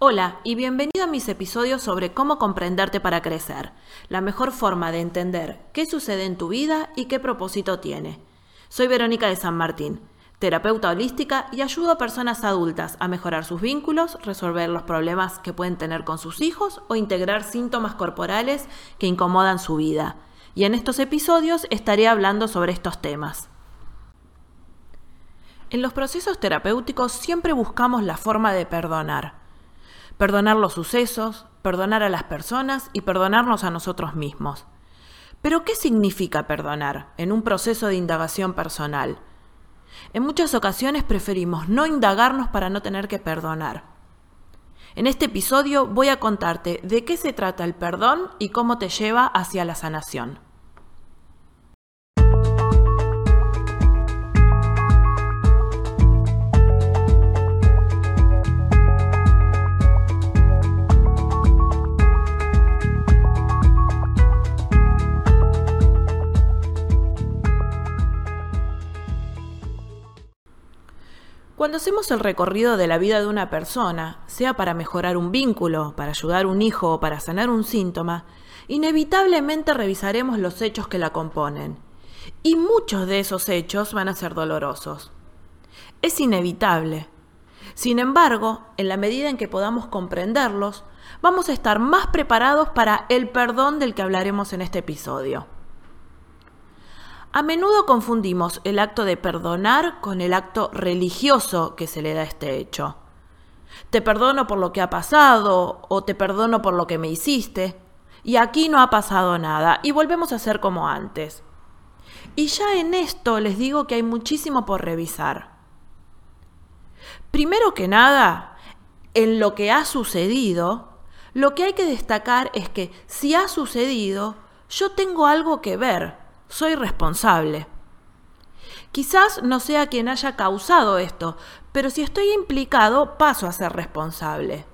Hola y bienvenido a mis episodios sobre cómo comprenderte para crecer, la mejor forma de entender qué sucede en tu vida y qué propósito tiene. Soy Verónica de San Martín, terapeuta holística y ayudo a personas adultas a mejorar sus vínculos, resolver los problemas que pueden tener con sus hijos o integrar síntomas corporales que incomodan su vida. Y en estos episodios estaré hablando sobre estos temas. En los procesos terapéuticos siempre buscamos la forma de perdonar perdonar los sucesos, perdonar a las personas y perdonarnos a nosotros mismos. Pero ¿qué significa perdonar en un proceso de indagación personal? En muchas ocasiones preferimos no indagarnos para no tener que perdonar. En este episodio voy a contarte de qué se trata el perdón y cómo te lleva hacia la sanación. Cuando hacemos el recorrido de la vida de una persona, sea para mejorar un vínculo, para ayudar a un hijo o para sanar un síntoma, inevitablemente revisaremos los hechos que la componen. Y muchos de esos hechos van a ser dolorosos. Es inevitable. Sin embargo, en la medida en que podamos comprenderlos, vamos a estar más preparados para el perdón del que hablaremos en este episodio. A menudo confundimos el acto de perdonar con el acto religioso que se le da a este hecho. Te perdono por lo que ha pasado o te perdono por lo que me hiciste. Y aquí no ha pasado nada y volvemos a ser como antes. Y ya en esto les digo que hay muchísimo por revisar. Primero que nada, en lo que ha sucedido, lo que hay que destacar es que si ha sucedido, yo tengo algo que ver soy responsable. Quizás no sea quien haya causado esto, pero si estoy implicado paso a ser responsable.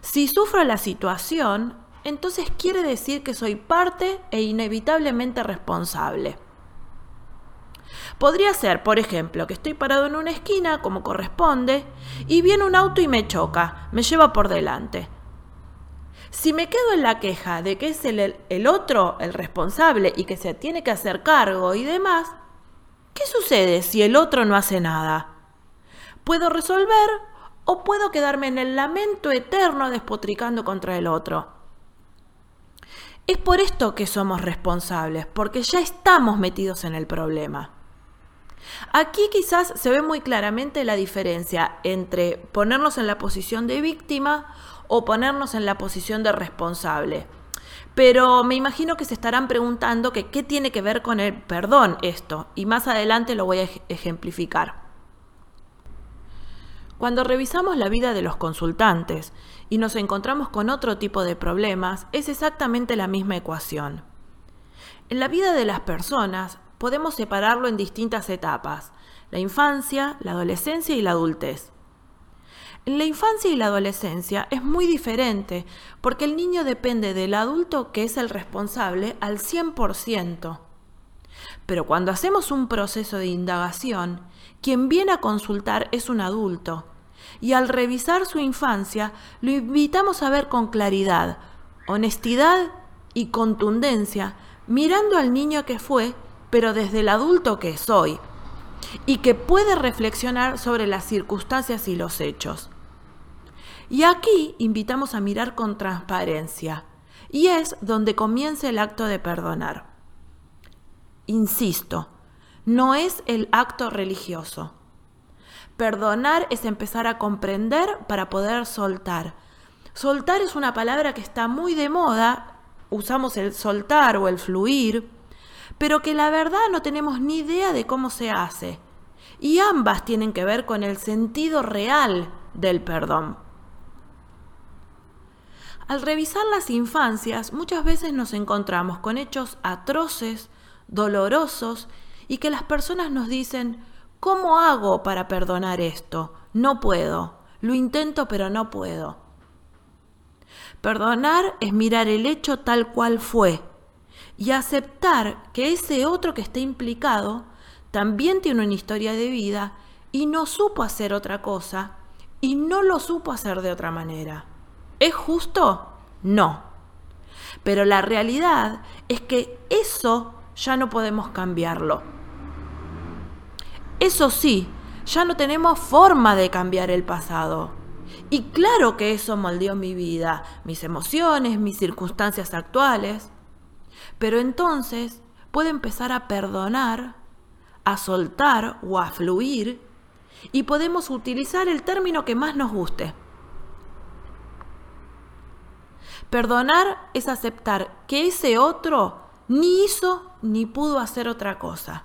Si sufro la situación, entonces quiere decir que soy parte e inevitablemente responsable. Podría ser, por ejemplo, que estoy parado en una esquina, como corresponde, y viene un auto y me choca, me lleva por delante. Si me quedo en la queja de que es el, otro el responsable y que se tiene que hacer cargo y demás, ¿qué sucede si el otro no hace nada? Puedo resolver o puedo quedarme en el lamento eterno despotricando contra el otro. Es por esto que somos responsables, porque ya estamos metidos en el problema. Aquí quizás se ve muy claramente la diferencia entre ponernos en la posición de víctima o ponernos en la posición de responsable. Pero me imagino que se estarán preguntando qué tiene que ver con el perdón esto, y más adelante lo voy a ejemplificar. Cuando revisamos la vida de los consultantes y nos encontramos con otro tipo de problemas, es exactamente la misma ecuación. En la vida de las personas podemos separarlo en distintas etapas, la infancia, la adolescencia y la adultez. En la infancia y la adolescencia es muy diferente porque el niño depende del adulto que es el responsable al 100%. Pero cuando hacemos un proceso de indagación, quien viene a consultar es un adulto. Y al revisar su infancia, lo invitamos a ver con claridad, honestidad y contundencia, mirando al niño que fue, pero desde el adulto que es hoy, y que puede reflexionar sobre las circunstancias y los hechos. Y aquí invitamos a mirar con transparencia, y es donde comienza el acto de perdonar. Insisto, no es el acto religioso. Perdonar es empezar a comprender para poder soltar. Soltar es una palabra que está muy de moda, usamos el soltar o el fluir, pero que la verdad no tenemos ni idea de cómo se hace. Y ambas tienen que ver con el sentido real del perdón. Al revisar las infancias, muchas veces nos encontramos con hechos atroces, dolorosos, y que las personas nos dicen, ¿cómo hago para perdonar esto? No puedo. Lo intento, pero no puedo. Perdonar es mirar el hecho tal cual fue y aceptar que ese otro que está implicado también tiene una historia de vida y no supo hacer otra cosa y no lo supo hacer de otra manera. ¿Es justo? No. Pero la realidad es que eso ya no podemos cambiarlo. Eso sí, ya no tenemos forma de cambiar el pasado. Y claro que eso moldeó mi vida, mis emociones, mis circunstancias actuales. Pero entonces puedo empezar a perdonar, a soltar o a fluir y podemos utilizar el término que más nos guste. Perdonar es aceptar que ese otro ni hizo ni pudo hacer otra cosa.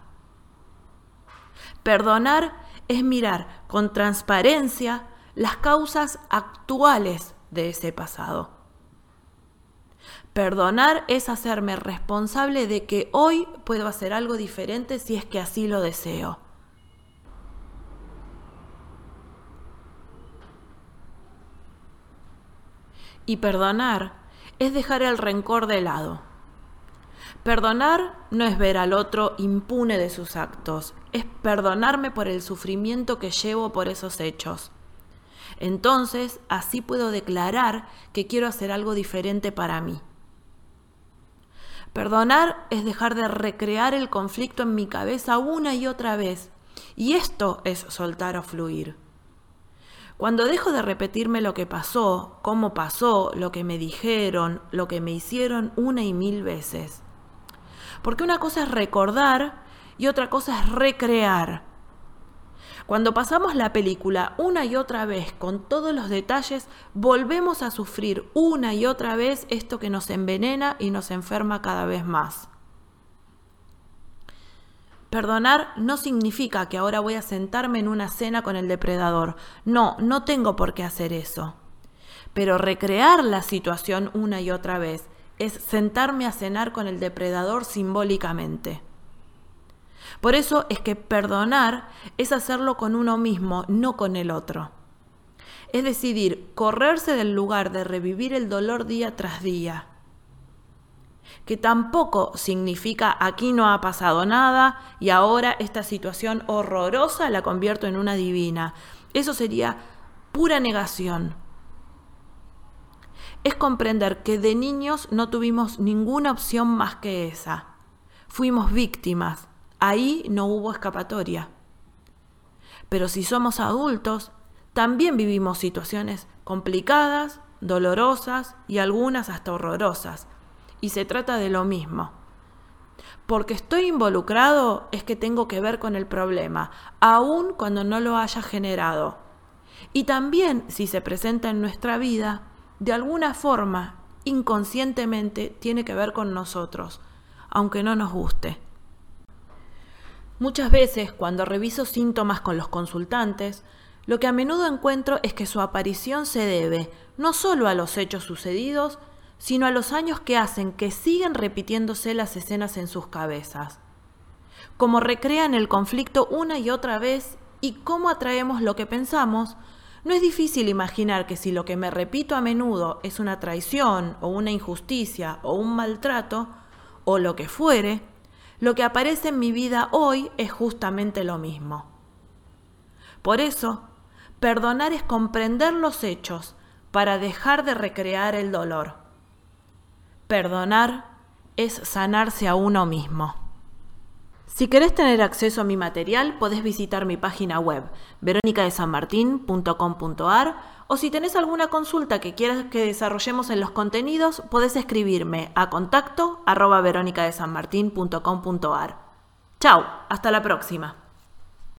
Perdonar es mirar con transparencia las causas actuales de ese pasado. Perdonar es hacerme responsable de que hoy puedo hacer algo diferente si es que así lo deseo. Y perdonar es dejar el rencor de lado. Perdonar no es ver al otro impune de sus actos, es perdonarme por el sufrimiento que llevo por esos hechos. Entonces, así puedo declarar que quiero hacer algo diferente para mí. Perdonar es dejar de recrear el conflicto en mi cabeza una y otra vez. Y esto es soltar o fluir. Cuando dejo de repetirme lo que pasó, cómo pasó, lo que me dijeron, lo que me hicieron una y mil veces. Porque una cosa es recordar y otra cosa es recrear. Cuando pasamos la película una y otra vez con todos los detalles, volvemos a sufrir una y otra vez esto que nos envenena y nos enferma cada vez más. Perdonar no significa que ahora voy a sentarme en una cena con el depredador. No, no tengo por qué hacer eso. Pero recrear la situación una y otra vez es sentarme a cenar con el depredador simbólicamente. Por eso es que perdonar es hacerlo con uno mismo, no con el otro. Es decidir correrse del lugar de revivir el dolor día tras día que tampoco significa aquí no ha pasado nada y ahora esta situación horrorosa la convierto en una divina. Eso sería pura negación. Es comprender que de niños no tuvimos ninguna opción más que esa. Fuimos víctimas. Ahí no hubo escapatoria. Pero si somos adultos, también vivimos situaciones complicadas, dolorosas y algunas hasta horrorosas y se trata de lo mismo. Porque estoy involucrado es que tengo que ver con el problema, aun cuando no lo haya generado. Y también si se presenta en nuestra vida, de alguna forma, inconscientemente, tiene que ver con nosotros, aunque no nos guste. Muchas veces, cuando reviso síntomas con los consultantes, lo que a menudo encuentro es que su aparición se debe no solo a los hechos sucedidos, sino a los años que hacen que sigan repitiéndose las escenas en sus cabezas. Cómo recrean el conflicto una y otra vez y cómo atraemos lo que pensamos, no es difícil imaginar que si lo que me repito a menudo es una traición o una injusticia o un maltrato, o lo que fuere, lo que aparece en mi vida hoy es justamente lo mismo. Por eso, perdonar es comprender los hechos para dejar de recrear el dolor. Perdonar es sanarse a uno mismo. Si querés tener acceso a mi material, podés visitar mi página web, veronicadesanmartin.com.ar, o si tenés alguna consulta que quieras que desarrollemos en los contenidos, podés escribirme a contacto arroba veronicadesanmartin.com.ar. Chao, hasta la próxima.